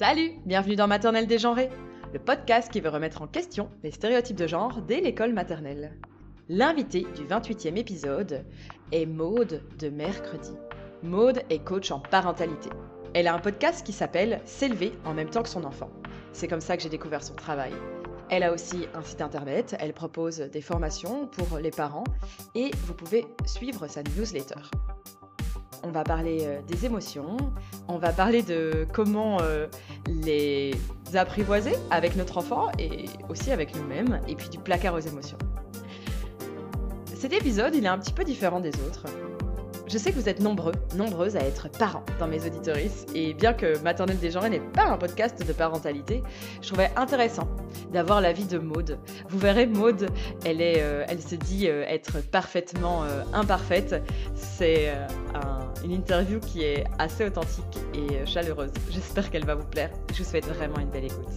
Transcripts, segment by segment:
Salut, bienvenue dans Maternelle dégenrée, le podcast qui veut remettre en question les stéréotypes de genre dès l'école maternelle. L'invité du 28e épisode est Maude de Mercredi. Maude est coach en parentalité. Elle a un podcast qui s'appelle S'élever en même temps que son enfant. C'est comme ça que j'ai découvert son travail. Elle a aussi un site internet, elle propose des formations pour les parents et vous pouvez suivre sa newsletter. On va parler euh, des émotions, on va parler de comment euh, les apprivoiser avec notre enfant et aussi avec nous-mêmes, et puis du placard aux émotions. Cet épisode, il est un petit peu différent des autres. Je sais que vous êtes nombreux, nombreuses à être parents dans mes auditories, et bien que Maternelle Dégenrée n'est pas un podcast de parentalité, je trouvais intéressant d'avoir l'avis de Maude. Vous verrez, Maude, elle, est, euh, elle se dit euh, être parfaitement euh, imparfaite. C'est une interview qui est assez authentique et chaleureuse. J'espère qu'elle va vous plaire. Je vous souhaite vraiment une belle écoute.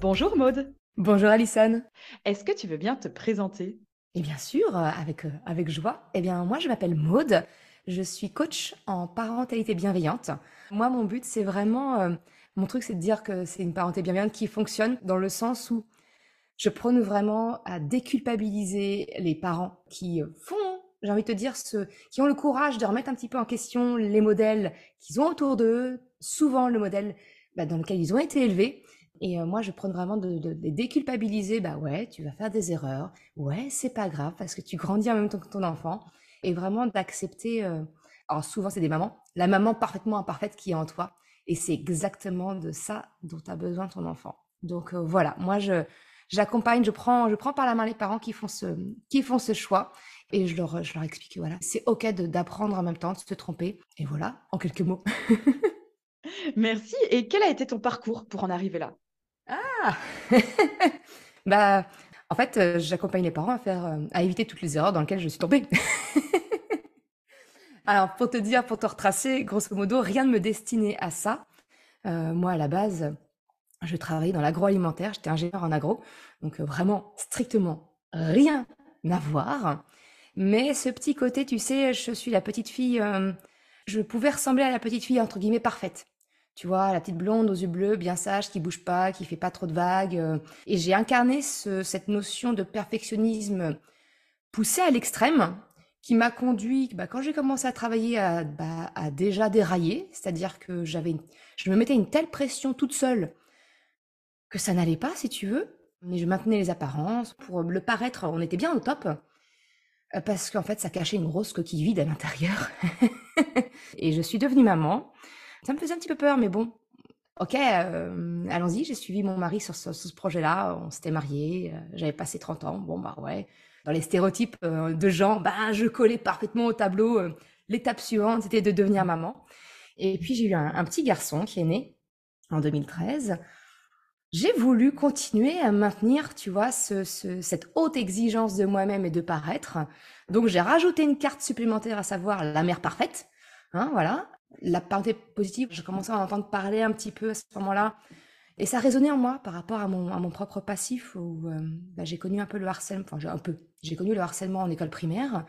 Bonjour Maude. Bonjour Alison. Est-ce que tu veux bien te présenter? Et bien sûr, euh, avec, euh, avec joie. Eh bien, moi, je m'appelle Maude. Je suis coach en parentalité bienveillante. Moi, mon but, c'est vraiment. Euh, mon truc, c'est de dire que c'est une parentalité bienveillante qui fonctionne dans le sens où je prône vraiment à déculpabiliser les parents qui font, j'ai envie de te dire, ceux qui ont le courage de remettre un petit peu en question les modèles qu'ils ont autour d'eux, souvent le modèle bah, dans lequel ils ont été élevés, et moi, je prends vraiment de, les déculpabiliser. Bah ouais, tu vas faire des erreurs. Ouais, c'est pas grave parce que tu grandis en même temps que ton enfant. Et vraiment d'accepter. alors souvent, c'est des mamans. La maman parfaitement imparfaite qui est en toi. Et c'est exactement de ça dont a besoin ton enfant. Donc voilà, moi, je j'accompagne, je prends, je prends par la main les parents qui font ce, qui font ce choix. Et je leur, je leur explique que voilà, c'est OK d'apprendre en même temps, de se tromper. Et voilà, en quelques mots. Merci. Et quel a été ton parcours pour en arriver là? Ah! Bah, en fait, euh, j'accompagne les parents à faire, euh, éviter toutes les erreurs dans lesquelles je suis tombée. Alors, pour te dire, pour te retracer, grosso modo, rien ne me destinait à ça. Euh, moi, à la base, je travaillais dans l'agroalimentaire, j'étais ingénieur en agro, donc vraiment strictement rien à voir. Mais ce petit côté, tu sais, je suis la petite fille, je pouvais ressembler à la petite fille entre guillemets parfaite tu vois, la petite blonde aux yeux bleus, bien sage, qui bouge pas, qui fait pas trop de vagues. Euh. et j'ai incarné cette notion de perfectionnisme poussé à l'extrême, qui m'a conduit, bah, quand j'ai commencé à travailler, à, bah, déjà dérailler, c'est-à-dire que j'avais, je me mettais une telle pression toute seule que ça n'allait pas, si tu veux. Mais je maintenais les apparences pour le paraître, on était bien au top, euh, parce qu'en fait, ça cachait une grosse coquille vide à l'intérieur. et je suis devenue maman. Ça me faisait un petit peu peur, mais bon, ok, euh, allons-y. J'ai suivi mon mari sur ce, projet-là. On s'était mariés, euh, j'avais passé 30 ans. Bon, bah ouais. Dans les stéréotypes euh, de gens, bah, je collais parfaitement au tableau. L'étape suivante, c'était de devenir maman. Et puis, j'ai eu un, petit garçon qui est né en 2013 j'ai voulu continuer à maintenir, tu vois, cette haute exigence de moi-même et de paraître. Donc j'ai rajouté une carte supplémentaire, à savoir la mère parfaite. Hein, voilà la parenté positive, je commençais à en entendre parler un petit peu à ce moment-là. Et ça résonnait en moi par rapport à mon, mon propre passif où euh, bah, j'ai connu un peu le harcèlement, enfin un peu, j'ai connu le harcèlement en école primaire.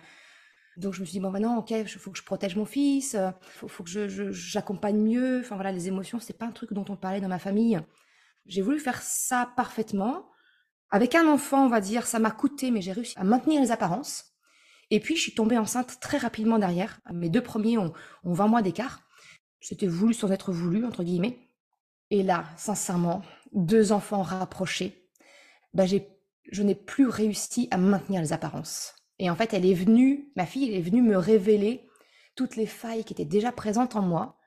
Donc je me suis dit, bon maintenant, ok, il faut que je protège mon fils, il faut, faut, que je, j'accompagne mieux. Enfin voilà, les émotions, c'est pas un truc dont on parlait dans ma famille. J'ai voulu faire ça parfaitement. Avec un enfant, on va dire, ça m'a coûté, mais j'ai réussi à maintenir les apparences. Et puis, je suis tombée enceinte très rapidement derrière. Mes deux premiers ont, 20 mois d'écart. C'était voulu sans être voulu, entre guillemets. Et là, sincèrement, deux enfants rapprochés, bah je n'ai plus réussi à maintenir les apparences. Et en fait, elle est venue, ma fille, elle est venue me révéler toutes les failles qui étaient déjà présentes en moi.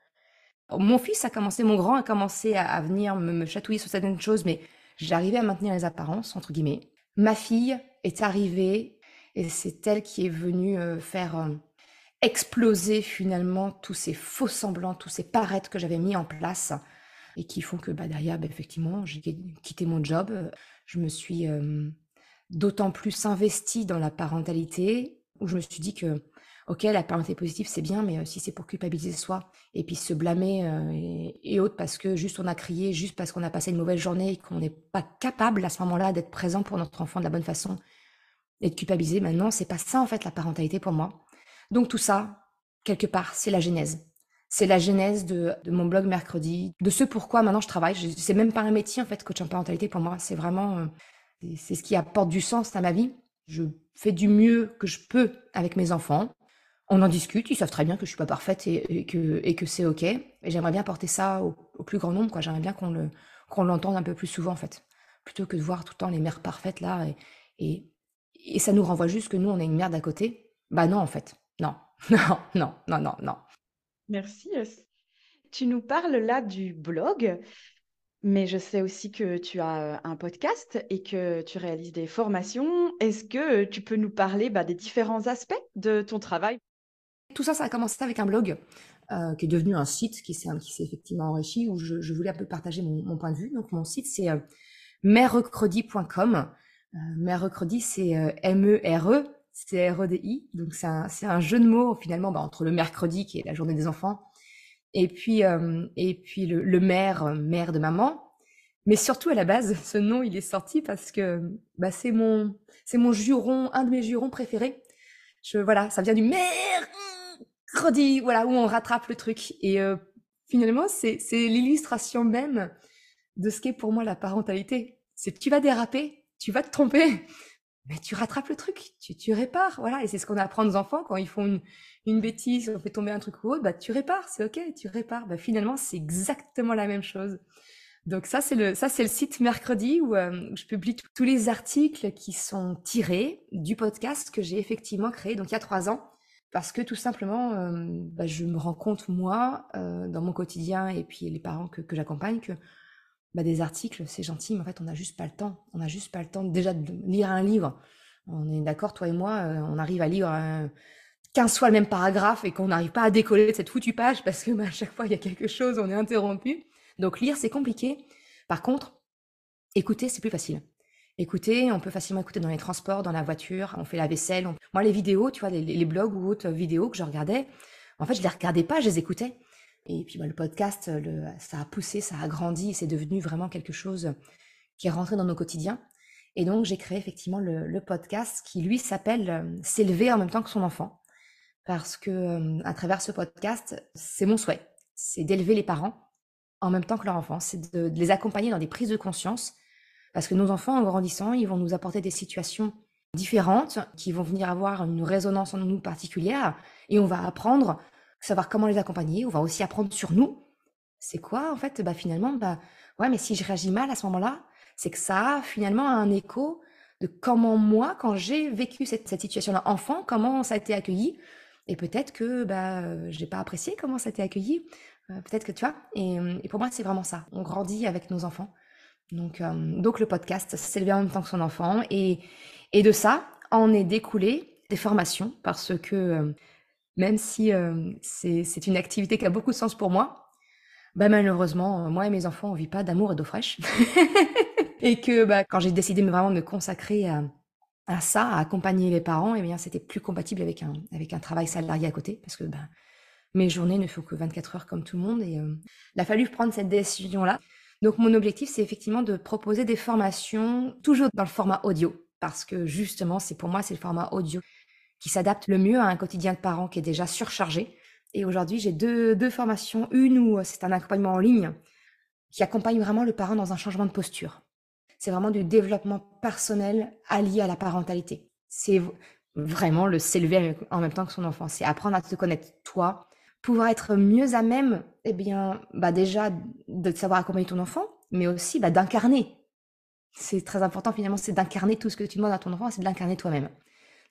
Mon fils a commencé, mon grand a commencé à, venir me, me, chatouiller sur certaines choses, mais j'arrivais à maintenir les apparences, entre guillemets. Ma fille est arrivée et c'est elle qui est venue euh, faire euh, exploser finalement tous ces faux semblants, tous ces paraîtres que j'avais mis en place et qui font que bah, derrière, bah, effectivement, j'ai quitté mon job. Euh, je me suis d'autant plus investie dans la parentalité où je me suis dit que, ok, la parentalité positive, c'est bien, mais si c'est pour culpabiliser soi et puis se blâmer et, autres parce que juste on a crié, juste parce qu'on a passé une mauvaise journée et qu'on n'est pas capable à ce moment-là d'être présent pour notre enfant de la bonne façon et de culpabiliser. Maintenant, c'est pas ça en fait la parentalité pour moi. Donc tout ça, quelque part, c'est la genèse. c'est la genèse de, mon blog mercredi, de ce pourquoi maintenant je travaille. C'est même pas un métier en fait, coach en parentalité pour moi. C'est vraiment, euh, c'est ce qui apporte du sens à ma vie. Je fais du mieux que je peux avec mes enfants. On en discute, ils savent très bien que je suis pas parfaite et, que, et que c'est ok. Et j'aimerais bien porter ça au, plus grand nombre, quoi. J'aimerais bien qu'on le, qu'on l'entende un peu plus souvent en fait, plutôt que de voir tout le temps les mères parfaites là et, ça nous renvoie juste que nous on est une merde à côté. Bah non en fait, non, non, non, non, non, non. Merci. Tu nous parles là du blog, mais je sais aussi que tu as un podcast et que tu réalises des formations. Est-ce que tu peux nous parler bah, des différents aspects de ton travail? Tout ça, ça a commencé avec un blog euh, qui est devenu un site qui s'est effectivement enrichi, où je, voulais un peu partager mon, point de vue. Donc mon site, c'est euh, merrecredi.com. Euh, c'est M-E-R-E c'est REDI. Donc, c'est un, jeu de mots, finalement, bah, entre le mercredi, qui est la journée des enfants, et puis, euh, le, le mère, euh, mère de maman. Mais surtout, à la base, ce nom, il est sorti parce que bah, c'est mon, juron, un de mes jurons préférés. Je, voilà, ça vient du mercredi, voilà, où on rattrape le truc. Et euh, finalement, c'est l'illustration même de ce qu'est pour moi la parentalité. C'est tu vas déraper, tu vas te tromper, mais tu rattrapes le truc, tu, répares, voilà. Et c'est ce qu'on apprend aux enfants quand ils font une, une bêtise, on fait tomber un truc ou autre, bah tu répares, c'est ok, tu répares. Bah finalement, c'est exactement la même chose. Donc ça, c'est le, ça c'est le site mercredi où, euh, je publie tous les articles qui sont tirés du podcast que j'ai effectivement créé donc il y a trois ans, parce que tout simplement, euh, bah, je me rends compte moi euh, dans mon quotidien et puis les parents que j'accompagne que bah, des articles, c'est gentil, mais en fait, on n'a juste pas le temps. On n'a juste pas le temps déjà de lire un livre. On est d'accord, toi et moi, euh, on arrive à lire 15 fois le même paragraphe et qu'on n'arrive pas à décoller de cette foutue page parce que bah, à chaque fois, il y a quelque chose, on est interrompu. Donc, lire, c'est compliqué. Par contre, écouter, c'est plus facile. Écouter, on peut facilement écouter dans les transports, dans la voiture, on fait la vaisselle. Moi, les vidéos, tu vois, les, les blogs ou autres vidéos que je regardais, en fait, je les regardais pas, je les écoutais. Et puis bah, le podcast, ça a poussé, ça a grandi, c'est devenu vraiment quelque chose qui est rentré dans nos quotidiens. Et donc j'ai créé effectivement le, le, podcast qui lui s'appelle euh, S'élever en même temps que son enfant. Parce que euh, à travers ce podcast, c'est mon souhait, c'est d'élever les parents en même temps que leur enfant, c'est de, de, les accompagner dans des prises de conscience. Parce que nos enfants, en grandissant, ils vont nous apporter des situations différentes, qui vont venir avoir une résonance en nous particulière, et on va apprendre savoir comment les accompagner. On va aussi apprendre sur nous. C'est quoi, en fait? Bah, Finalement, bah, ouais, mais si je réagis mal à ce moment-là, c'est que ça a finalement un écho de comment moi, quand j'ai vécu cette, situation-là enfant, comment ça a été accueilli. Et peut-être que bah, je n'ai pas apprécié comment ça a été accueilli. Euh, peut-être que tu vois. Et, pour moi, c'est vraiment ça. On grandit avec nos enfants. Donc, euh, donc le podcast, c'est le en même temps que son enfant. Et, et de ça, en est découlé des formations parce que euh, même si euh, c'est une activité qui a beaucoup de sens pour moi, bah malheureusement, euh, moi et mes enfants, on vit pas d'amour et d'eau fraîche. et que bah, quand j'ai décidé vraiment de me consacrer à, ça, à accompagner les parents, eh c'était plus compatible avec un, avec un travail salarié à côté, parce que bah, mes journées ne font que 24 heures comme tout le monde, et euh, il a fallu prendre cette décision-là. Donc mon objectif, c'est effectivement de proposer des formations toujours dans le format audio, parce que justement, c'est pour moi, c'est le format audio qui s'adapte le mieux à un quotidien de parents qui est déjà surchargé. Et aujourd'hui, j'ai deux, deux formations. Une où c'est un accompagnement en ligne qui accompagne vraiment le parent dans un changement de posture. C'est vraiment du développement personnel allié à la parentalité. C'est vraiment le s'élever en même temps que son enfant. C'est apprendre à te connaître toi, pouvoir être mieux à même, eh bien, bah déjà de savoir accompagner ton enfant, mais aussi bah, d'incarner. C'est très important finalement, c'est d'incarner tout ce que tu demandes à ton enfant, c'est de l'incarner toi-même.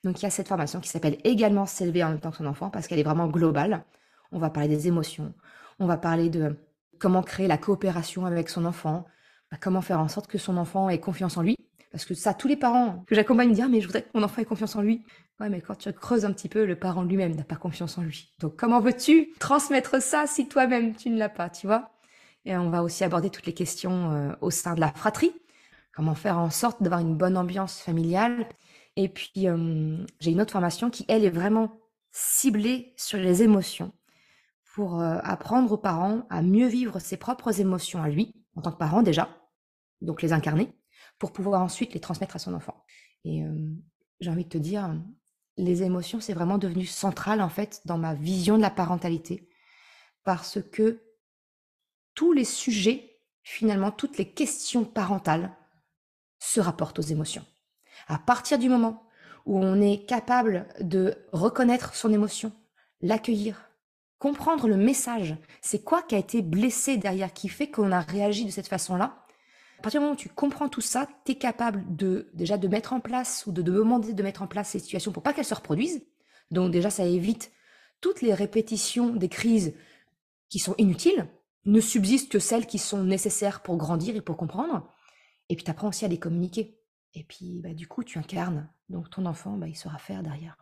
Donc il y a cette formation qui s'appelle également s'élever en même temps que son enfant parce qu'elle est vraiment globale. On va parler des émotions, on va parler de comment créer la coopération avec son enfant, bah, comment faire en sorte que son enfant ait confiance en lui. Parce que ça, tous les parents que j'accompagne me disent ah, mais je voudrais que mon enfant ait confiance en lui. Ouais, mais quand tu creuses un petit peu, le parent lui-même n'a pas confiance en lui. Donc comment veux-tu transmettre ça si toi-même tu ne l'as pas, tu vois? Et on va aussi aborder toutes les questions euh, au sein de la fratrie. Comment faire en sorte d'avoir une bonne ambiance familiale et puis, j'ai une autre formation qui, elle, est vraiment ciblée sur les émotions pour apprendre aux parents à mieux vivre ses propres émotions à lui, en tant que parent déjà, donc les incarner, pour pouvoir ensuite les transmettre à son enfant. Et j'ai envie de te dire, les émotions, c'est vraiment devenu central, en fait, dans ma vision de la parentalité. parce que tous les sujets, finalement, toutes les questions parentales se rapportent aux émotions. À partir du moment où on est capable de reconnaître son émotion, l'accueillir, comprendre le message, c'est quoi qui a été blessé derrière, qui fait qu'on a réagi de cette façon-là, à partir du moment où tu comprends tout ça, tu es capable de déjà de mettre en place ou de, demander de mettre en place ces situations pour pas qu'elles se reproduisent. Donc déjà, ça évite toutes les répétitions des crises qui sont inutiles. Ne subsistent que celles qui sont nécessaires pour grandir et pour comprendre. Et puis tu apprends aussi à les communiquer. Et puis bah, du coup, tu incarnes. Donc ton enfant, bah, il saura faire derrière.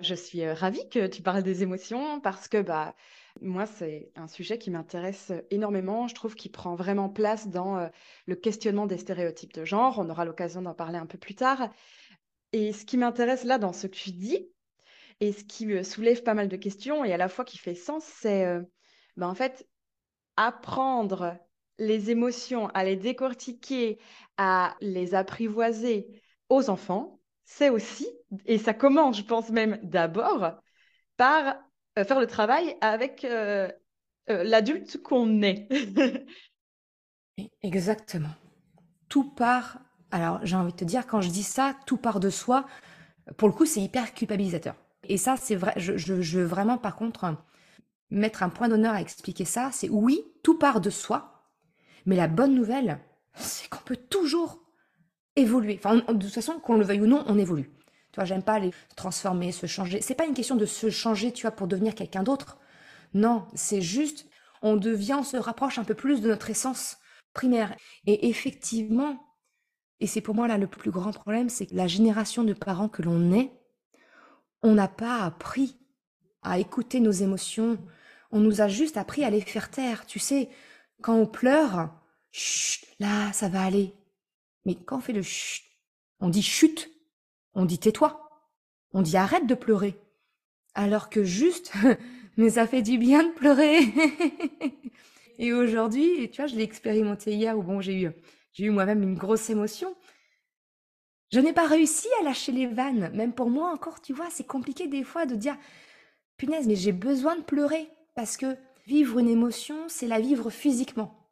Je suis ravie que tu parles des émotions parce que bah, moi, c'est un sujet qui m'intéresse énormément. Je trouve qu'il prend vraiment place dans le questionnement des stéréotypes de genre. On aura l'occasion d'en parler un peu plus tard. Et ce qui m'intéresse là dans ce que tu dis, et ce qui me soulève pas mal de questions et à la fois qui fait sens, c'est ben, en fait apprendre les émotions, à les décortiquer, à les apprivoiser aux enfants, c'est aussi, et ça commence, je pense même d'abord, par euh, faire le travail avec euh, euh, l'adulte qu'on est. Exactement. Tout part. Alors, j'ai envie de te dire, quand je dis ça, tout part de soi. Pour le coup, c'est hyper culpabilisateur. Et ça, c'est vrai. Je, je, veux vraiment, par contre, mettre un point d'honneur à expliquer ça. C'est oui, tout part de soi. Mais la bonne nouvelle, c'est qu'on peut toujours évoluer. Enfin, de toute façon, qu'on le veuille ou non, on évolue. Tu vois, j'aime pas les transformer, se changer. C'est pas une question de se changer, tu vois, pour devenir quelqu'un d'autre. Non, c'est juste, on devient, on se rapproche un peu plus de notre essence primaire. Et effectivement, et c'est pour moi là le plus grand problème, c'est que la génération de parents que l'on est, on n'a pas appris à écouter nos émotions. On nous a juste appris à les faire taire. Tu sais, quand on pleure, chut, là, ça va aller. Mais quand on fait le chut, on dit chut, on dit tais-toi, on dit arrête de pleurer. Alors que juste, mais ça fait du bien de pleurer. et aujourd'hui, tu vois, je l'ai expérimenté hier où bon, j'ai eu, j'ai eu moi-même une grosse émotion. Je n'ai pas réussi à lâcher les vannes. Même pour moi encore, tu vois, c'est compliqué des fois de dire, punaise, mais j'ai besoin de pleurer. Parce que vivre une émotion, c'est la vivre physiquement.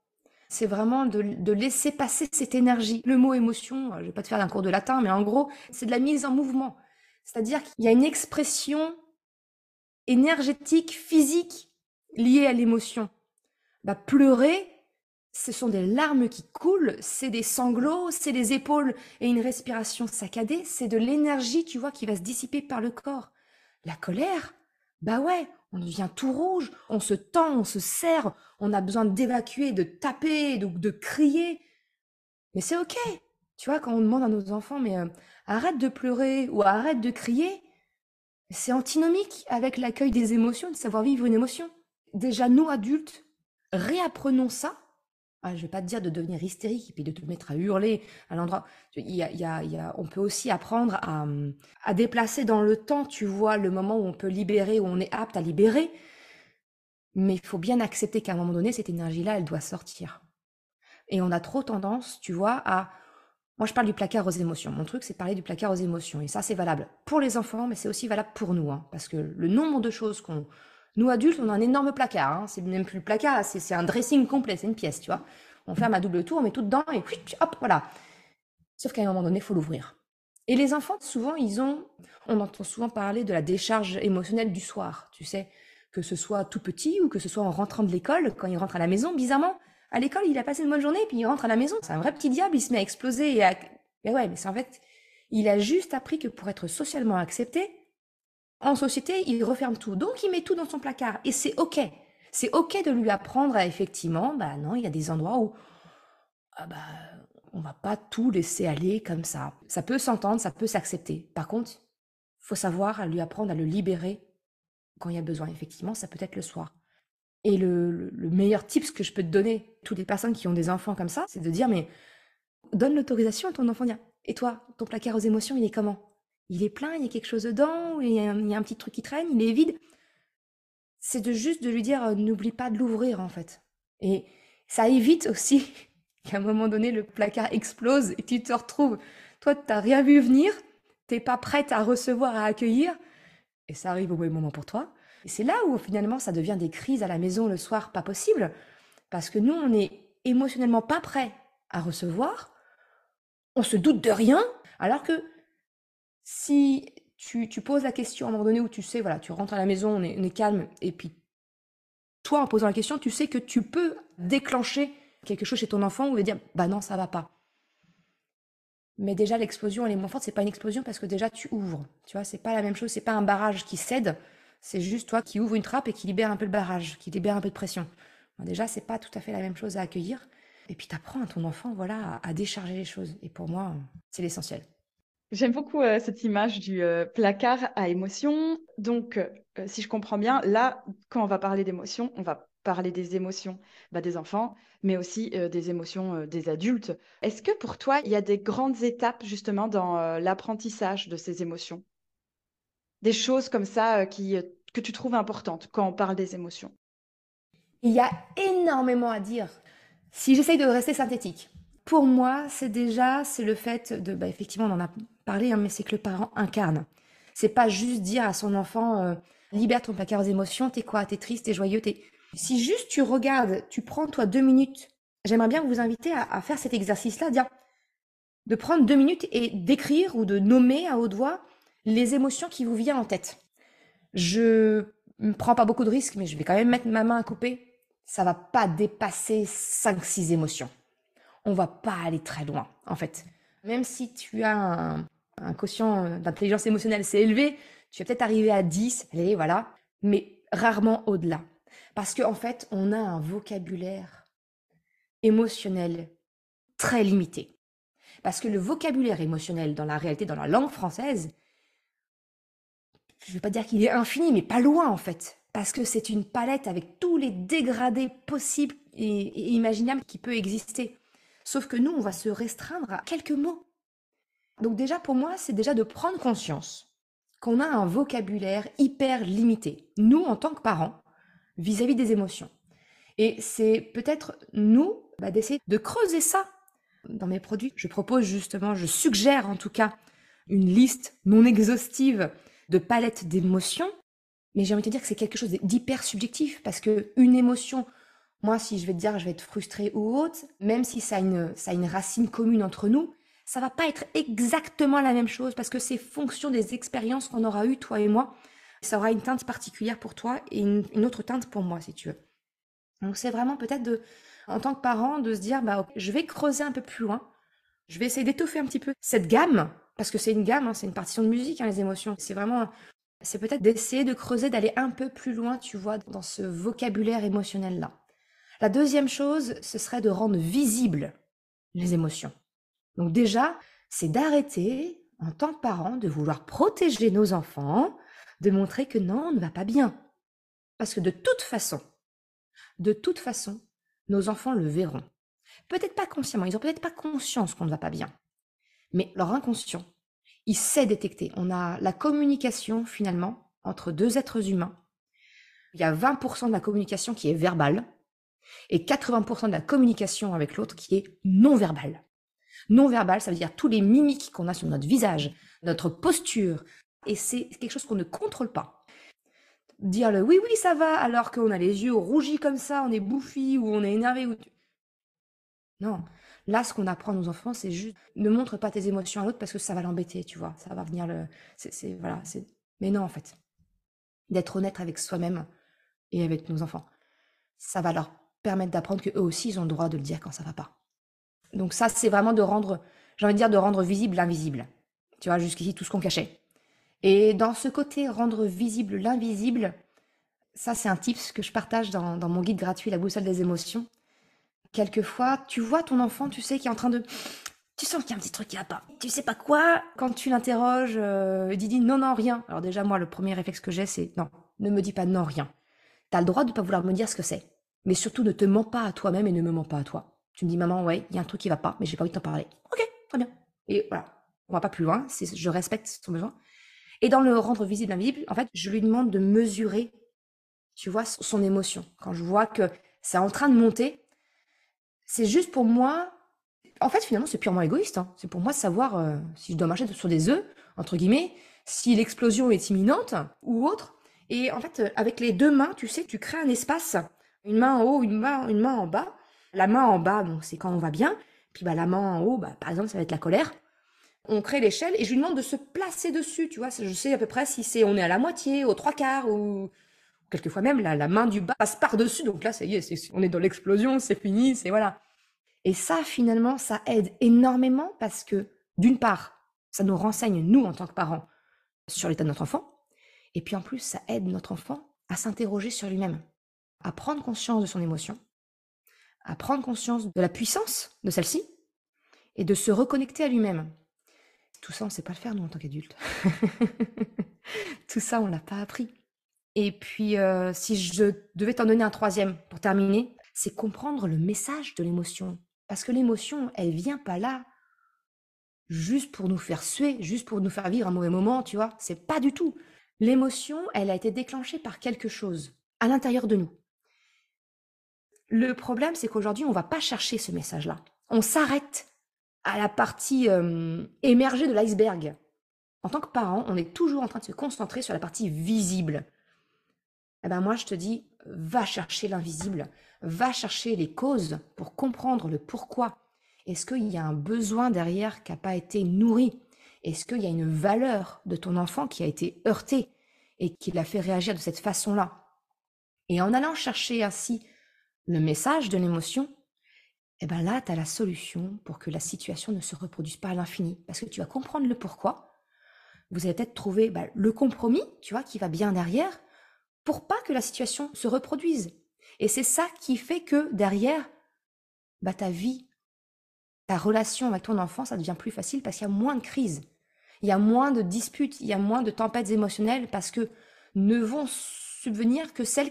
C'est vraiment de, laisser passer cette énergie. Le mot émotion, je vais pas te faire un cours de latin, mais en gros, c'est de la mise en mouvement. C'est-à-dire qu'il y a une expression énergétique, physique liée à l'émotion. Bah, pleurer, ce sont des larmes qui coulent, c'est des sanglots, c'est des épaules et une respiration saccadée, c'est de l'énergie, tu vois, qui va se dissiper par le corps. La colère, bah ouais, on devient tout rouge, on se tend, on se serre, on a besoin d'évacuer, de taper, de, crier. Mais c'est ok. Tu vois, quand on demande à nos enfants, mais euh, arrête de pleurer ou arrête de crier, c'est antinomique avec l'accueil des émotions, de savoir vivre une émotion. Déjà, nous adultes, réapprenons ça ah, je vais pas te dire de devenir hystérique et puis de te mettre à hurler à l'endroit. Il y a, on peut aussi apprendre à, à déplacer dans le temps, tu vois, le moment où on peut libérer, où on est apte à libérer. Mais il faut bien accepter qu'à un moment donné, cette énergie-là, elle doit sortir. Et on a trop tendance, tu vois, à... Moi, je parle du placard aux émotions. Mon truc, c'est parler du placard aux émotions. Et ça, c'est valable pour les enfants, mais c'est aussi valable pour nous. Hein, parce que le nombre de choses qu'on nous, adultes, on a un énorme placard. Hein. C'est même plus le placard, c'est un dressing complet, c'est une pièce, tu vois. On ferme à double tour, on met tout dedans et hop, voilà. Sauf qu'à un moment donné, il faut l'ouvrir. Et les enfants, souvent, ils ont, on entend souvent parler de la décharge émotionnelle du soir, tu sais, que ce soit tout petit ou que ce soit en rentrant de l'école, quand il rentre à la maison, bizarrement, à l'école, il a passé une bonne journée, puis il rentre à la maison, c'est un vrai petit diable, il se met à exploser et. Mais ouais, mais c'est en fait, il a juste appris que pour être socialement accepté, en société, il referme tout. Donc, il met tout dans son placard. Et c'est OK. C'est OK de lui apprendre à effectivement, bah non, il y a des endroits où ah bah, on va pas tout laisser aller comme ça. Ça peut s'entendre, ça peut s'accepter. Par contre, faut savoir à lui apprendre à le libérer quand il y a besoin. Effectivement, ça peut être le soir. Et le, le meilleur tips que je peux te donner, toutes les personnes qui ont des enfants comme ça, c'est de dire, mais donne l'autorisation à ton enfant. Et toi, ton placard aux émotions, il est comment? Il est plein, il y a quelque chose dedans, il y a, un, petit truc qui traîne, il est vide. C'est de juste de lui dire euh, n'oublie pas de l'ouvrir en fait. Et ça évite aussi qu'à un moment donné le placard explose et tu te retrouves, toi tu n'as rien vu venir, t'es pas prête à recevoir, à accueillir, et ça arrive au bon moment pour toi. Et c'est là où finalement ça devient des crises à la maison le soir, pas possible, parce que nous, on est émotionnellement pas prêt à recevoir, on se doute de rien, alors que si tu, poses la question à un moment donné où tu sais, voilà, tu rentres à la maison, on est, calme, et puis toi, en posant la question, tu sais que tu peux déclencher quelque chose chez ton enfant ou lui dire, bah non, ça va pas. Mais déjà, l'explosion, elle est moins forte. C'est pas une explosion parce que déjà, tu ouvres. Tu vois, c'est pas la même chose. C'est pas un barrage qui cède. C'est juste toi qui ouvre une trappe et qui libère un peu le barrage, qui libère un peu de pression. déjà, c'est pas tout à fait la même chose à accueillir. Et puis, tu apprends à ton enfant, voilà, à décharger les choses. Et pour moi, c'est l'essentiel. J'aime beaucoup euh, cette image du euh, placard à émotions. Donc, euh, si je comprends bien, là, quand on va parler d'émotions, on va parler des émotions bah, des enfants, mais aussi des émotions des adultes. Est-ce que pour toi, il y a des grandes étapes justement dans l'apprentissage de ces émotions? Des choses comme ça qui, que tu trouves importantes quand on parle des émotions? Il y a énormément à dire. Si j'essaye de rester synthétique, pour moi, c'est déjà c'est le fait de, bah, effectivement, on en a parler, hein, mais c'est que le parent incarne. C'est pas juste dire à son enfant, euh, libère ton placard aux émotions, t'es quoi, t'es triste, t'es joyeux, t'es... Si juste tu regardes, tu prends toi deux minutes, j'aimerais bien vous inviter à, faire cet exercice-là, dire, de prendre deux minutes et d'écrire ou de nommer à haute voix les émotions qui vous viennent en tête. Je ne prends pas beaucoup de risques, mais je vais quand même mettre ma main à couper. Ça va pas dépasser 5-6 émotions. On va pas aller très loin, en fait. Même si tu as un, un quotient d'intelligence émotionnelle c'est élevé, tu vas peut-être arriver à 10, allez, voilà, mais rarement au-delà. Parce qu'en en fait, on a un vocabulaire émotionnel très limité. Parce que le vocabulaire émotionnel dans la réalité, dans la langue française, je ne vais pas dire qu'il est infini, mais pas loin en fait. Parce que c'est une palette avec tous les dégradés possibles et, imaginables qui peut exister. Sauf que nous, on va se restreindre à quelques mots. Donc déjà, pour moi, c'est déjà de prendre conscience qu'on a un vocabulaire hyper limité, nous, en tant que parents, vis-à-vis des émotions. Et c'est peut-être nous bah, d'essayer de creuser ça. Dans mes produits, je propose justement, je suggère en tout cas, une liste non exhaustive de palettes d'émotions. Mais j'ai envie de te dire que c'est quelque chose d'hyper subjectif parce que une émotion, moi, si je vais te dire je vais être frustrée ou autre, même si ça une, ça a une racine commune entre nous, ça va pas être exactement la même chose parce que c'est fonction des expériences qu'on aura eues, toi et moi. Ça aura une teinte particulière pour toi et une, autre teinte pour moi, si tu veux. Donc c'est vraiment peut-être de, en tant que parent, de se dire, bah, je vais creuser un peu plus loin. Je vais essayer d'étoffer un petit peu cette gamme, parce que c'est une gamme, hein, c'est une partition de musique, hein, les émotions. C'est vraiment, c'est peut-être d'essayer de creuser, d'aller un peu plus loin, tu vois, dans ce vocabulaire émotionnel-là. La deuxième chose, ce serait de rendre visibles les émotions. Donc déjà, c'est d'arrêter, en tant que parent, de vouloir protéger nos enfants, de montrer que non, on ne va pas bien. Parce que de toute façon, de toute façon, nos enfants le verront. Peut-être pas consciemment, ils n'ont peut-être pas conscience qu'on ne va pas bien. Mais leur inconscient, il sait détecter. On a la communication, finalement, entre deux êtres humains. Il y a 20% de la communication qui est verbale et 80% de la communication avec l'autre qui est non verbale. Non verbal, ça veut dire tous les mimiques qu'on a sur notre visage, notre posture. Et c'est quelque chose qu'on ne contrôle pas. Dire le oui, oui, ça va, alors qu'on a les yeux rougis comme ça, on est bouffi ou on est énervé. Ou... Non. Là, ce qu'on apprend à nos enfants, c'est juste ne montre pas tes émotions à l'autre parce que ça va l'embêter, tu vois. Ça va venir le. C'est, voilà, c'est... Mais non, en fait. D'être honnête avec soi-même et avec nos enfants. Ça va leur permettre d'apprendre qu'eux aussi, ils ont le droit de le dire quand ça va pas. Donc ça, c'est vraiment de rendre, j'ai envie de dire, de rendre visible l'invisible. Tu vois, jusqu'ici, tout ce qu'on cachait. Et dans ce côté, rendre visible l'invisible, ça, c'est un tips que je partage dans, mon guide gratuit, La boussole des émotions. Quelquefois, tu vois ton enfant, tu sais, qui est en train de... Tu sens qu'il y a un petit truc qui va pas. Tu sais pas quoi? Quand tu l'interroges, euh, il dit non, non, rien. Alors déjà, moi, le premier réflexe que j'ai, c'est non, ne me dis pas non, rien. T'as le droit de pas vouloir me dire ce que c'est. Mais surtout, ne te mens pas à toi-même et ne me mens pas à toi. Tu me dis, maman, ouais, il y a un truc qui va pas, mais j'ai pas envie de t'en parler. Ok, très bien. Et voilà, on va pas plus loin, je respecte son besoin. Et dans le rendre visible invisible, en fait, je lui demande de mesurer, tu vois, son émotion. Quand je vois que c'est en train de monter, c'est juste pour moi. En fait, finalement, c'est purement égoïste. Hein. C'est pour moi savoir euh, si je dois marcher sur des œufs, entre guillemets, si l'explosion est imminente ou autre. Et en fait, avec les deux mains, tu sais, tu crées un espace, une main en haut, une main, une main en bas. La main en bas, bon, c'est quand on va bien. Puis bah, la main en haut, bah, par exemple, ça va être la colère. On crée l'échelle et je lui demande de se placer dessus, tu vois. Je sais à peu près si c'est on est à la moitié, aux trois quarts ou quelquefois même la, main du bas passe par-dessus. Donc là, ça y est, on est dans l'explosion, c'est fini, c'est voilà. Et ça, finalement, ça aide énormément parce que, d'une part, ça nous renseigne, nous, en tant que parents, sur l'état de notre enfant. Et puis en plus, ça aide notre enfant à s'interroger sur lui-même, à prendre conscience de son émotion, à prendre conscience de la puissance de celle-ci et de se reconnecter à lui-même. Tout ça, on ne sait pas le faire, nous, en tant qu'adultes. Tout ça, on ne l'a pas appris. Et puis, euh, si je devais t'en donner un troisième pour terminer, c'est comprendre le message de l'émotion. Parce que l'émotion, elle vient pas là juste pour nous faire suer, juste pour nous faire vivre un mauvais moment, tu vois. C'est pas du tout. L'émotion, elle a été déclenchée par quelque chose à l'intérieur de nous. Le problème, c'est qu'aujourd'hui, on va pas chercher ce message-là. On s'arrête à la partie euh, émergée de l'iceberg. En tant que parent, on est toujours en train de se concentrer sur la partie visible. Eh ben moi, je te dis, va chercher l'invisible, va chercher les causes pour comprendre le pourquoi. Est-ce qu'il y a un besoin derrière qui n'a pas été nourri? Est-ce qu'il y a une valeur de ton enfant qui a été heurtée et qui l'a fait réagir de cette façon-là? Et en allant chercher ainsi le message de l'émotion, eh ben là, tu as la solution pour que la situation ne se reproduise pas à l'infini. Parce que tu vas comprendre le pourquoi. Vous allez peut-être trouver bah, le compromis, tu vois, qui va bien derrière, pour pas que la situation se reproduise. Et c'est ça qui fait que derrière, bah, ta vie, ta relation avec ton enfant, ça devient plus facile parce qu'il y a moins de crises. Il y a moins de disputes, il y a moins de tempêtes émotionnelles parce que ne vont subvenir que celles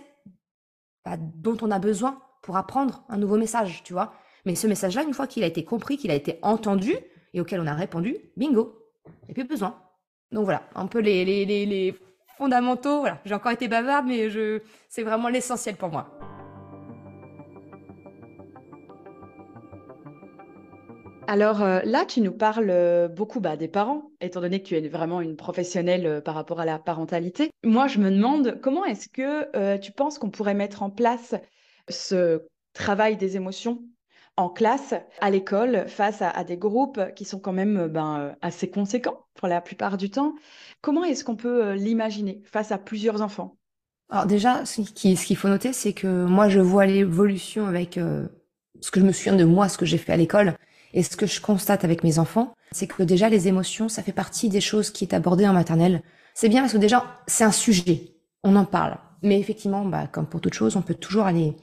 bah, dont on a besoin pour apprendre un nouveau message, tu vois. Mais ce message-là, une fois qu'il a été compris, qu'il a été entendu et auquel on a répondu, bingo, il n'y besoin. Donc voilà, un peu les, les, les, les fondamentaux. Voilà, j'ai encore été bavarde, mais je, c'est vraiment l'essentiel pour moi. Alors euh, là, tu nous parles euh, beaucoup bah, des parents, étant donné que tu es vraiment une professionnelle euh, par rapport à la parentalité. Moi, je me demande comment est-ce que tu penses qu'on pourrait mettre en place ce travail des émotions en classe, à l'école, face à, des groupes qui sont quand même ben, assez conséquents pour la plupart du temps. Comment est-ce qu'on peut l'imaginer face à plusieurs enfants? Alors déjà, ce qu'il faut noter, c'est que moi, je vois l'évolution avec ce que je me souviens de moi, ce que j'ai fait à l'école. Et ce que je constate avec mes enfants, c'est que déjà les émotions, ça fait partie des choses qui est abordées en maternelle. C'est bien parce que déjà, c'est un sujet, on en parle. Mais effectivement, bah, comme pour toute chose, on peut toujours aller,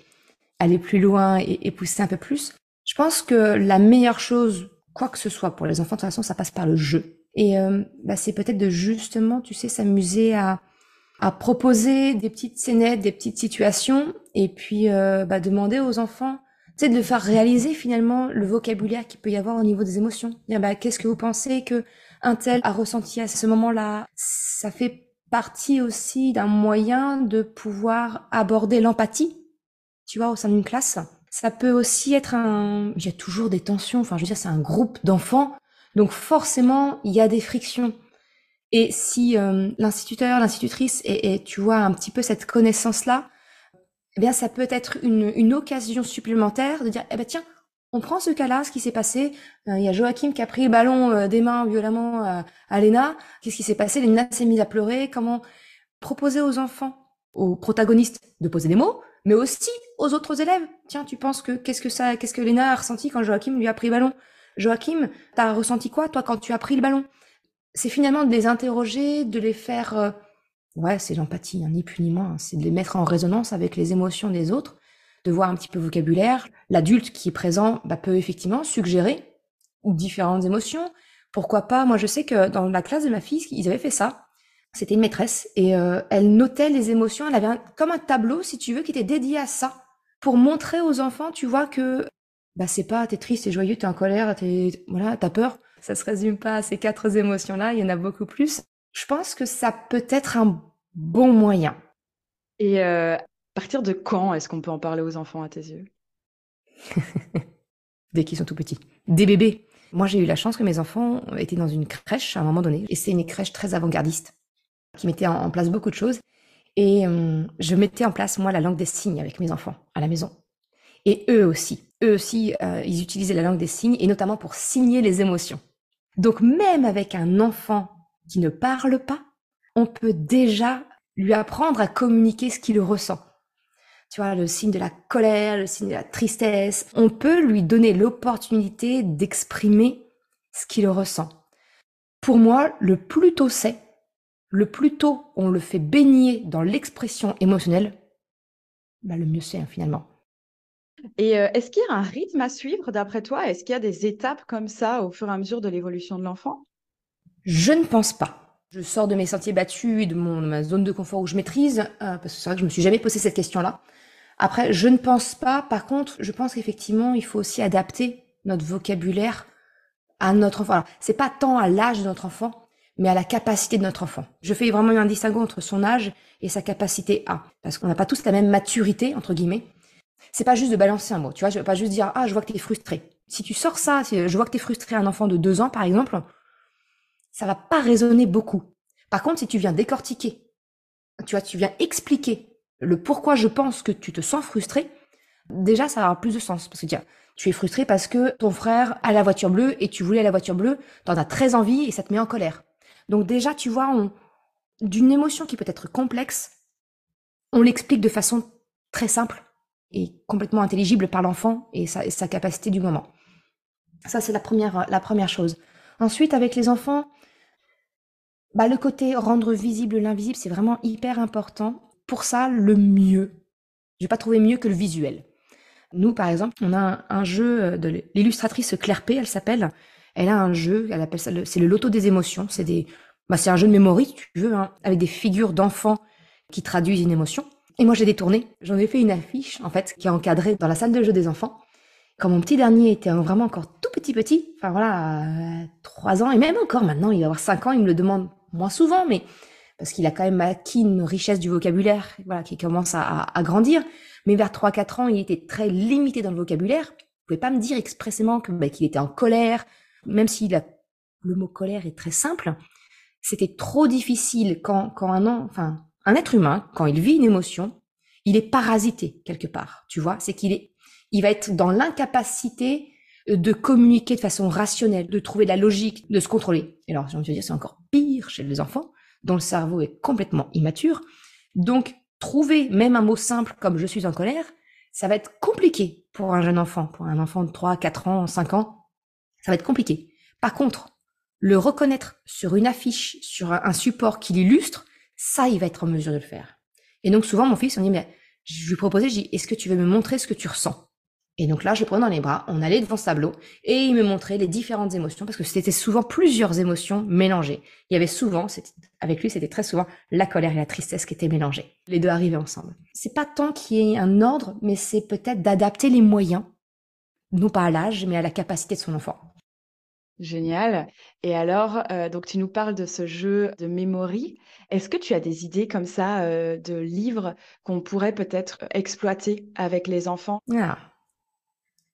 aller plus loin et, pousser un peu plus. Je pense que la meilleure chose, quoi que ce soit pour les enfants, de toute façon, ça passe par le jeu. Et euh, bah, c'est peut-être de justement, tu sais, s'amuser à, à proposer des petites scénettes, des petites situations, et puis euh, bah, demander aux enfants c'est de le faire réaliser finalement le vocabulaire qu'il peut y avoir au niveau des émotions. Dire, bah, qu'est-ce que vous pensez que un tel a ressenti à ce moment-là? Ça fait partie aussi d'un moyen de pouvoir aborder l'empathie, tu vois, au sein d'une classe. Ça peut aussi être un... Il y a toujours des tensions, enfin je veux dire, c'est un groupe d'enfants, donc forcément, il y a des frictions. Et si euh, l'instituteur, l'institutrice, et, tu vois, un petit peu cette connaissance-là, eh bien, ça peut être une, une occasion supplémentaire de dire, eh ben tiens, on prend ce cas-là, ce qui s'est passé. Euh, il y a Joachim qui a pris le ballon euh, des mains violemment euh, à Léna. Qu'est-ce qui s'est passé? Léna s'est mise à pleurer. Comment proposer aux enfants, aux protagonistes, de poser des mots, mais aussi aux autres élèves. Tiens, tu penses que qu'est-ce que ça, qu'est-ce que Léna a ressenti quand Joachim lui a pris le ballon? Joachim, t'as ressenti quoi toi quand tu as pris le ballon? C'est finalement de les interroger, de les faire Ouais, c'est l'empathie, hein, ni plus moins. C'est de les mettre en résonance avec les émotions des autres, de voir un petit peu le vocabulaire. L'adulte qui est présent bah, peut effectivement suggérer différentes émotions. Pourquoi pas? Moi, je sais que dans la classe de ma fille, ils avaient fait ça. C'était une maîtresse et euh, elle notait les émotions. Elle avait comme un tableau, si tu veux, qui était dédié à ça pour montrer aux enfants, tu vois que bah c'est pas t'es triste, t'es joyeux, t'es en colère, t'es voilà, t'as peur. Ça se résume pas à ces quatre émotions-là. Il y en a beaucoup plus je pense que ça peut être un bon moyen. Et euh, à partir de quand est-ce qu'on peut en parler aux enfants à tes yeux? Dès qu'ils sont tout petits. Des bébés. Moi, j'ai eu la chance que mes enfants étaient dans une crèche à un moment donné. Et c'est une crèche très avant-gardiste qui mettait en place beaucoup de choses. Et hum, je mettais en place, moi, la langue des signes avec mes enfants à la maison. Et eux aussi. Eux aussi, euh, ils utilisaient la langue des signes, et notamment pour signer les émotions. Donc même avec un enfant qui ne parle pas, on peut déjà lui apprendre à communiquer ce qu'il ressent. Tu vois, le signe de la colère, le signe de la tristesse. On peut lui donner l'opportunité d'exprimer ce qu'il ressent. Pour moi, le plus tôt c'est, le plus tôt on le fait baigner dans l'expression émotionnelle, bah, le mieux c'est hein, finalement. Et euh, est-ce qu'il y a un rythme à suivre d'après toi? Est-ce qu'il y a des étapes comme ça au fur et à mesure de l'évolution de l'enfant? Je ne pense pas. Je sors de mes sentiers battus et de, mon, ma zone de confort où je maîtrise, euh, parce que c'est vrai que je me suis jamais posé cette question-là. Après, je ne pense pas. Par contre, je pense qu'effectivement, il faut aussi adapter notre vocabulaire à notre enfant. Alors, c'est pas tant à l'âge de notre enfant, mais à la capacité de notre enfant. Je fais vraiment un distinguo entre son âge et sa capacité à, parce qu'on n'a pas tous la même maturité entre guillemets. C'est pas juste de balancer un mot, tu vois. Je vais pas juste dire ah je vois que tu es frustré. Si tu sors ça, je vois que tu es frustré un enfant de deux ans par exemple, ça va pas résonner beaucoup. Par contre, si tu viens décortiquer, tu vois, tu viens expliquer le pourquoi je pense que tu te sens frustré, déjà ça avoir plus de sens. Parce que tiens, tu es frustré parce que ton frère a la voiture bleue et tu voulais la voiture bleue, t'en as très envie et ça te met en colère. Donc déjà, tu vois, d'une émotion qui peut être complexe, on l'explique de façon très simple et complètement intelligible par l'enfant et sa, sa, capacité du moment. Ça, c'est la première, la première chose. Ensuite, avec les enfants, bah, le côté rendre visible l'invisible, c'est vraiment hyper important pour ça le mieux. Je vais pas trouver mieux que le visuel. Nous, par exemple, on a un, jeu euh, de l'illustratrice Claire P, elle s'appelle. Elle a un jeu, elle appelle ça, c'est le loto des émotions. C'est des, bah, c'est un jeu de mémoire, tu veux, hein, avec des figures d'enfants qui traduisent une émotion. Et moi, j'ai détourné. J'en ai fait une affiche, en fait, qui est encadrée dans la salle de jeu des enfants. Quand mon petit dernier était vraiment encore tout petit petit, enfin voilà, trois ans, et même encore maintenant, il va avoir cinq ans, il me le demande moins souvent, mais parce qu'il a quand même acquis une richesse du vocabulaire voilà, qui commence à, grandir. Mais vers 3-4 ans, il était très limité dans le vocabulaire. Vous pouvez pas me dire expressément que bah, qu'il était en colère, même si le mot colère est très simple. C'était trop difficile quand, un, être humain, quand il vit une émotion, il est parasité quelque part. Tu vois, c'est qu'il est, il va être dans l'incapacité de communiquer de façon rationnelle, de trouver de la logique, de se contrôler. Et alors, je veux dire, c'est encore pire chez les enfants, dont le cerveau est complètement immature. Donc, trouver même un mot simple comme je suis en colère, ça va être compliqué pour un jeune enfant, pour un enfant de 3, 4 ans, 5 ans. Ça va être compliqué. Par contre, le reconnaître sur une affiche, sur un support qui l'illustre, ça, il va être en mesure de le faire. Et donc, souvent, mon fils, on dit, mais je lui proposais, je dis, est-ce que tu veux me montrer ce que tu ressens? Et donc là, je le prenais dans les bras, on allait devant ce tableau et il me montrait les différentes émotions parce que c'était souvent plusieurs émotions mélangées. Il y avait souvent, avec lui, c'était très souvent la colère et la tristesse qui étaient mélangées. Les deux arrivaient ensemble. C'est pas tant qu'il y ait un ordre, mais c'est peut-être d'adapter les moyens, non pas à l'âge, mais à la capacité de son enfant. Génial. Et alors, euh, donc tu nous parles de ce jeu de memory. Est-ce que tu as des idées comme ça euh, de livres qu'on pourrait peut-être exploiter avec les enfants? Ah.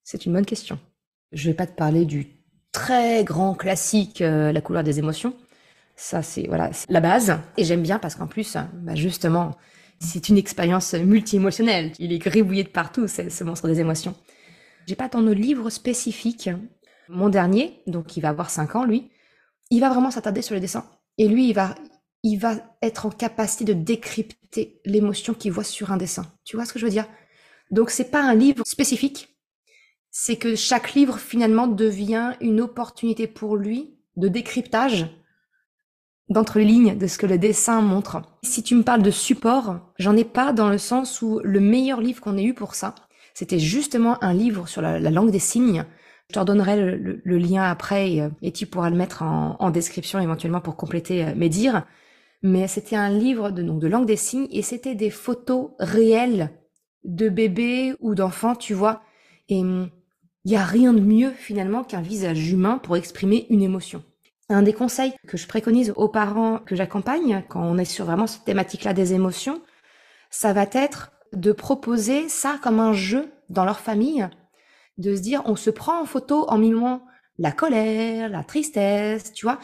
C'est une bonne question. Je vais pas te parler du très grand classique euh, La couleur des émotions. Ça, c'est voilà la base. Et j'aime bien parce qu'en plus, bah, justement, c'est une expérience multi-émotionnelle. Il est gribouillé de partout, ce monstre des émotions. J'ai pas tant de livres spécifiques. Mon dernier, donc il va avoir 5 ans, lui, il va vraiment s'attarder sur les dessins. Et lui, il va, il va être en capacité de décrypter l'émotion qu'il voit sur un dessin. Tu vois ce que je veux dire? Donc c'est pas un livre spécifique, c'est que chaque livre finalement devient une opportunité pour lui de décryptage d'entre les lignes de ce que le dessin montre. Si tu me parles de support, j'en ai pas dans le sens où le meilleur livre qu'on ait eu pour ça, c'était justement un livre sur la, langue des signes. Je te redonnerai le, lien après et, tu pourras le mettre en, description éventuellement pour compléter euh, mes dires. Mais c'était un livre de, de langue des signes et c'était des photos réelles de bébés ou d'enfants, tu vois. Et hum, il n'y a rien de mieux finalement qu'un visage humain pour exprimer une émotion. Un des conseils que je préconise aux parents que j'accompagne quand on est sur vraiment cette thématique-là des émotions, ça va être de proposer ça comme un jeu dans leur famille, de se dire on se prend en photo en mimant la colère, la tristesse, tu vois,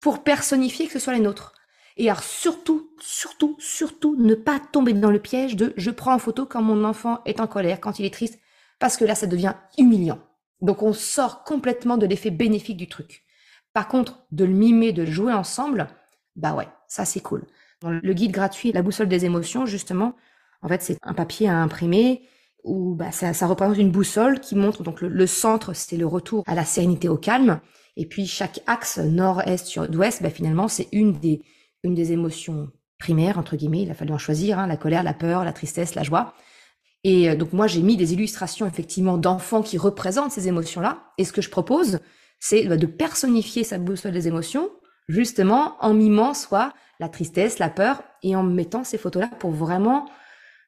pour personnifier que ce soit les nôtres. Et alors surtout, surtout, surtout, ne pas tomber dans le piège de je prends en photo quand mon enfant est en colère, quand il est triste, parce que là, ça devient humiliant. Donc on sort complètement de l'effet bénéfique du truc. Par contre, de le mimer, de le jouer ensemble, bah ouais, ça c'est cool. Le guide gratuit, la boussole des émotions, justement, en fait, c'est un papier à imprimer où bah, ça, représente une boussole qui montre donc le, centre, c'est le retour à la sérénité, au calme, et puis chaque axe nord-est, sud-ouest, bah, finalement, c'est une des, une des émotions primaires entre guillemets. Il a fallu en choisir, hein, la colère, la peur, la tristesse, la joie. Et euh, donc moi, j'ai mis des illustrations effectivement d'enfants qui représentent ces émotions-là. Et ce que je propose, c'est bah, de personnifier sa boussole des émotions, justement en mimant soit la tristesse, la peur, et en mettant ces photos-là pour vraiment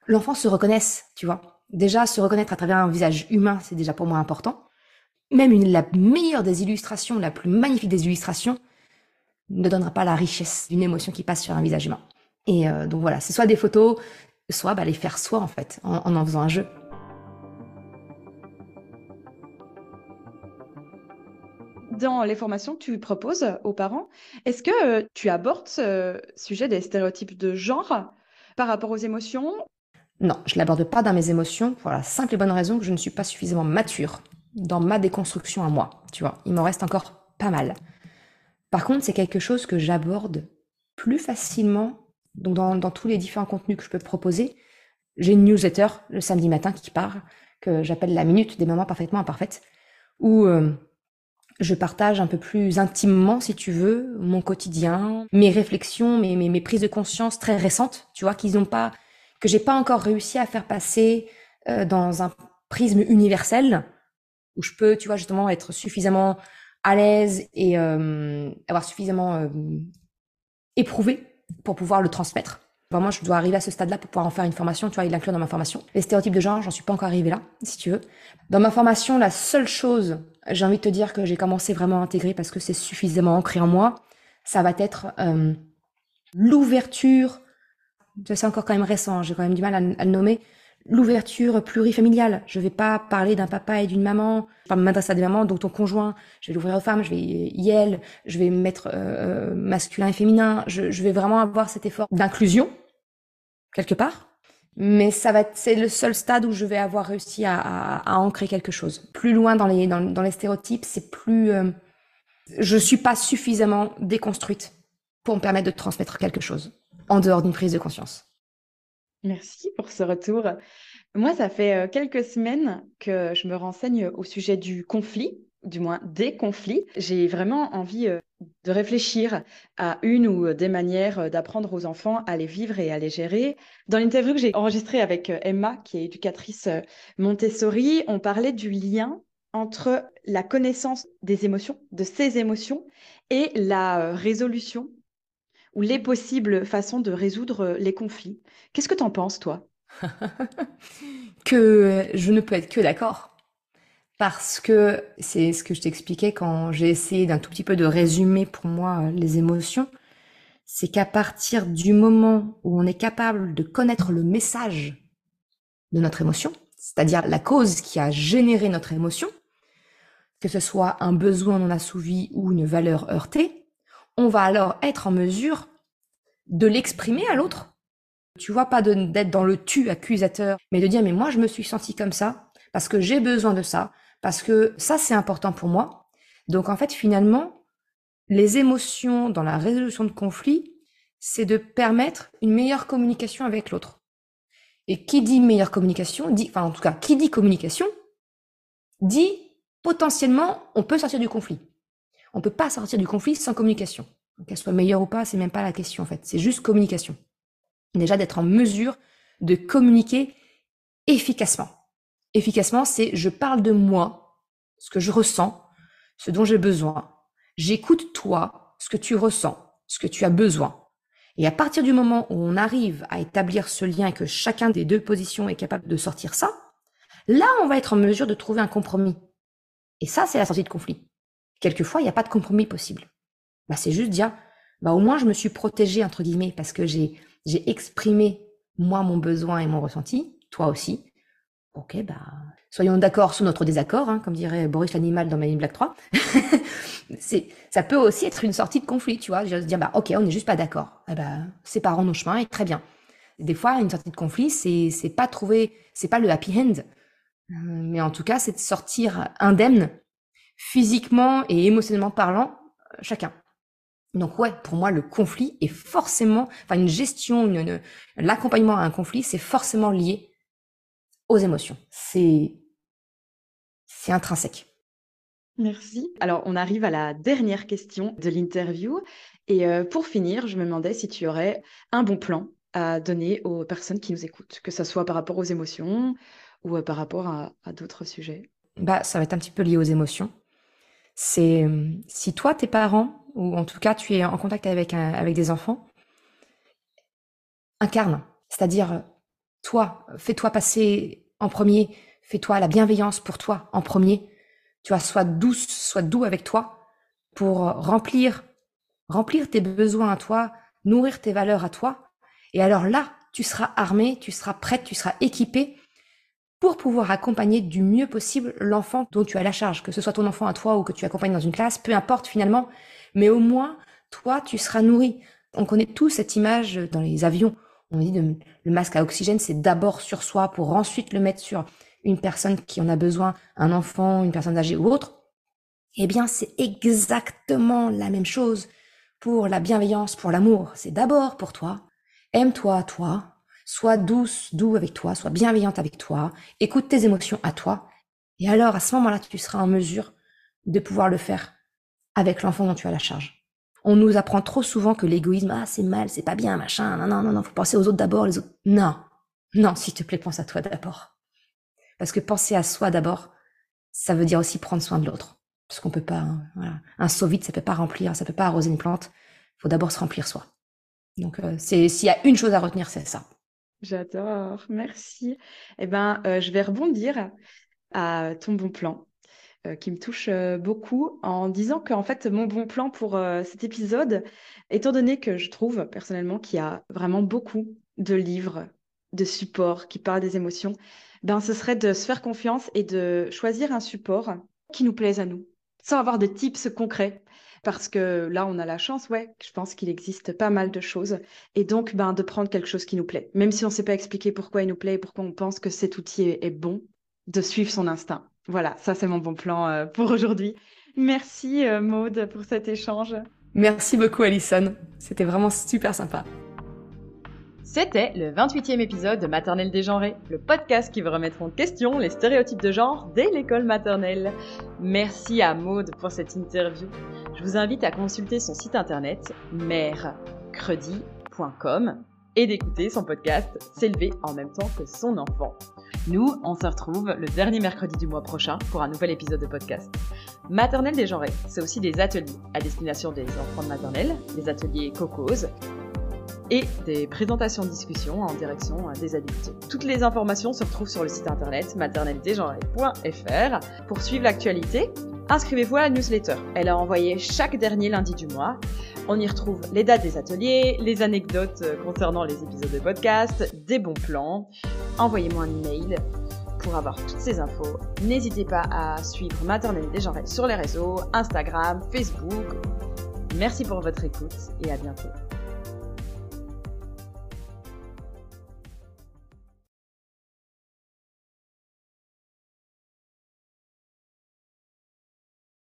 l'enfant se reconnaisse, tu vois. Déjà, se reconnaître à travers un visage humain, c'est déjà pour moi important. Même une, la meilleure des illustrations, la plus magnifique des illustrations, ne donnera pas la richesse d'une émotion qui passe sur un visage humain. Et euh, donc voilà, c'est soit des photos, soit bah, les faire soi en fait, en, en faisant un jeu. dans les formations que tu proposes aux parents, est-ce que euh, tu abordes ce sujet des stéréotypes de genre par rapport aux émotions Non, je l'aborde pas dans mes émotions pour la simple et bonne raison que je ne suis pas suffisamment mature dans ma déconstruction à moi. Tu vois, il m'en reste encore pas mal. Par contre, c'est quelque chose que j'aborde plus facilement donc dans, tous les différents contenus que je peux proposer. J'ai une newsletter le samedi matin qui part, que j'appelle la minute des moments parfaitement imparfaites, où euh, je partage un peu plus intimement, si tu veux, mon quotidien, mes réflexions, mes, mes, prises de conscience très récentes, tu vois, qu'ils n'ont pas, que j'ai pas encore réussi à faire passer euh, dans un prisme universel, où je peux, tu vois, justement être suffisamment à l'aise et euh, avoir suffisamment euh, éprouvé pour pouvoir le transmettre. Vraiment, je dois arriver à ce stade-là pour pouvoir en faire une formation, tu vois, il l'inclure dans ma formation. Les stéréotypes de genre, j'en suis pas encore arrivé là, si tu veux. Dans ma formation, la seule chose, j'ai envie de te dire que j'ai commencé vraiment à intégrer parce que c'est suffisamment ancré en moi, ça va être euh, l'ouverture. C'est encore quand même récent, j'ai quand même du mal à, le nommer l'ouverture plurifamiliale. Je vais pas parler d'un papa et d'une maman. Je vais m'adresser à des mamans, donc ton conjoint. Je vais l'ouvrir aux femmes. Je vais y Je vais mettre euh, masculin et féminin. Je, vais vraiment avoir cet effort d'inclusion quelque part. Mais ça va c'est le seul stade où je vais avoir réussi à, ancrer quelque chose. Plus loin dans les dans, les stéréotypes, c'est plus. Euh, je suis pas suffisamment déconstruite pour me permettre de transmettre quelque chose en dehors d'une prise de conscience. Merci pour ce retour. Moi, ça fait euh, quelques semaines que je me renseigne au sujet du conflit, du moins des conflits. J'ai vraiment envie euh, de réfléchir à une ou des manières euh, d'apprendre aux enfants à les vivre et à les gérer. Dans l'interview que j'ai enregistrée avec Emma, qui est éducatrice Montessori, on parlait du lien entre la connaissance des émotions, de ces émotions, et la résolution ou les possibles façons de résoudre les conflits. Qu'est-ce que tu en penses, toi? Que je ne peux être que d'accord. Parce que c'est ce que je t'expliquais quand j'ai essayé d'un tout petit peu de résumer pour moi euh, les émotions. C'est qu'à partir du moment où on est capable de connaître le message de notre émotion, c'est-à-dire la cause qui a généré notre émotion, que ce soit un besoin non assouvi ou une valeur heurtée, on va alors être en mesure de l'exprimer à l'autre. Tu vois, pas d'être dans le tu accusateur, mais de dire, mais moi, je me suis senti comme ça, parce que j'ai besoin de ça, parce que ça, c'est important pour moi. Donc, en fait, finalement, les émotions dans la résolution de conflits, c'est de permettre une meilleure communication avec l'autre. Et qui dit meilleure communication, dit, enfin, en tout cas, qui dit communication, dit potentiellement, on peut sortir du conflit. On peut pas sortir du conflit sans communication. Qu'elle soit meilleure ou pas, c'est même pas la question en fait. C'est juste communication. Déjà d'être en mesure de communiquer efficacement. Efficacement, c'est je parle de moi, ce que je ressens, ce dont j'ai besoin. J'écoute toi, ce que tu ressens, ce que tu as besoin. Et à partir du moment où on arrive à établir ce lien et que chacun des deux positions est capable de sortir ça, là, on va être en mesure de trouver un compromis. Et ça, c'est la sortie de conflit. Quelquefois, il n'y a pas de compromis possible. Bah, c'est juste dire, bah, au moins je me suis protégée, entre guillemets, parce que j'ai, j'ai exprimé, moi, mon besoin et mon ressenti, toi aussi. Ok, bah, soyons d'accord sur notre désaccord, hein, comme dirait Boris l'animal dans Maine Black 3. c'est, ça peut aussi être une sortie de conflit, tu vois. Je dire, bah, ok, on n'est juste pas d'accord. Eh bah, séparons nos chemins et très bien. Des fois, une sortie de conflit, c'est, c'est pas trouver, c'est pas le happy end. Euh, mais en tout cas, c'est de sortir indemne, physiquement et émotionnellement parlant, euh, chacun. Donc ouais, pour moi, le conflit est forcément, enfin une gestion, une, l'accompagnement à un conflit, c'est forcément lié aux émotions. C'est c'est intrinsèque. Merci. Alors, on arrive à la dernière question de l'interview. Et euh, pour finir, je me demandais si tu aurais un bon plan à donner aux personnes qui nous écoutent, que ce soit par rapport aux émotions ou euh, par rapport à, à d'autres sujets. Bah, ça va être un petit peu lié aux émotions. C'est si toi, tes parents, ou en tout cas tu es en contact avec, avec des enfants, incarne. C'est-à-dire, toi, fais-toi passer en premier, fais-toi la bienveillance pour toi en premier. Tu vois, sois douce, sois doux avec toi pour remplir, remplir tes besoins à toi, nourrir tes valeurs à toi. Et alors là, tu seras armé, tu seras prête, tu seras équipé pour pouvoir accompagner du mieux possible l'enfant dont tu as la charge, que ce soit ton enfant à toi ou que tu accompagnes dans une classe, peu importe finalement, mais au moins, toi, tu seras nourri. On connaît tous cette image dans les avions. On dit que le masque à oxygène, c'est d'abord sur soi pour ensuite le mettre sur une personne qui en a besoin, un enfant, une personne âgée ou autre. Eh bien, c'est exactement la même chose pour la bienveillance, pour l'amour. C'est d'abord pour toi. Aime-toi, toi. Sois douce, doux avec toi. Sois bienveillante avec toi. Écoute tes émotions à toi. Et alors, à ce moment-là, tu seras en mesure de pouvoir le faire avec l'enfant dont tu as la charge. On nous apprend trop souvent que l'égoïsme, ah, c'est mal, c'est pas bien, machin, non, non, non, non, faut penser aux autres d'abord, les autres. Non. Non, s'il te plaît, pense à toi d'abord. Parce que penser à soi d'abord, ça veut dire aussi prendre soin de l'autre. Parce qu'on peut pas, hein, voilà. Un seau vide, ça peut pas remplir, ça peut pas arroser une plante. Faut d'abord se remplir soi. Donc, euh, c'est, s'il y a une chose à retenir, c'est ça. J'adore, merci. Eh ben, euh, je vais rebondir à ton bon plan. Euh, qui me touche euh, beaucoup en disant qu'en fait, mon bon plan pour euh, cet épisode, étant donné que je trouve personnellement qu'il y a vraiment beaucoup de livres, de supports qui parlent des émotions, ben, ce serait de se faire confiance et de choisir un support qui nous plaise à nous, sans avoir de tips concrets. Parce que là, on a la chance, ouais, je pense qu'il existe pas mal de choses. Et donc, ben, de prendre quelque chose qui nous plaît. Même si on ne sait pas expliquer pourquoi il nous plaît et pourquoi on pense que cet outil est bon, de suivre son instinct. Voilà, ça c'est mon bon plan euh, pour aujourd'hui. Merci euh, Maude pour cet échange. Merci beaucoup Alison, c'était vraiment super sympa. C'était le 28e épisode de Maternelle dégenrée, le podcast qui veut remettre en question les stéréotypes de genre dès l'école maternelle. Merci à Maude pour cette interview. Je vous invite à consulter son site internet mèrecredi.com et d'écouter son podcast S'élever en même temps que son enfant. Nous, on se retrouve le dernier mercredi du mois prochain pour un nouvel épisode de podcast. Maternelle dégenrée, c'est aussi des ateliers à destination des enfants de maternelle, des ateliers cocos et des présentations discussions en direction des adultes. Toutes les informations se retrouvent sur le site internet maternelledégenrée.fr. Pour suivre l'actualité, inscrivez-vous à la newsletter. Elle est envoyée chaque dernier lundi du mois. On y retrouve les dates des ateliers, les anecdotes concernant les épisodes de podcast, des bons plans. Envoyez-moi un email pour avoir toutes ces infos. N'hésitez pas à suivre Maternelle Dégenrée sur les réseaux, Instagram, Facebook. Merci pour votre écoute et à bientôt.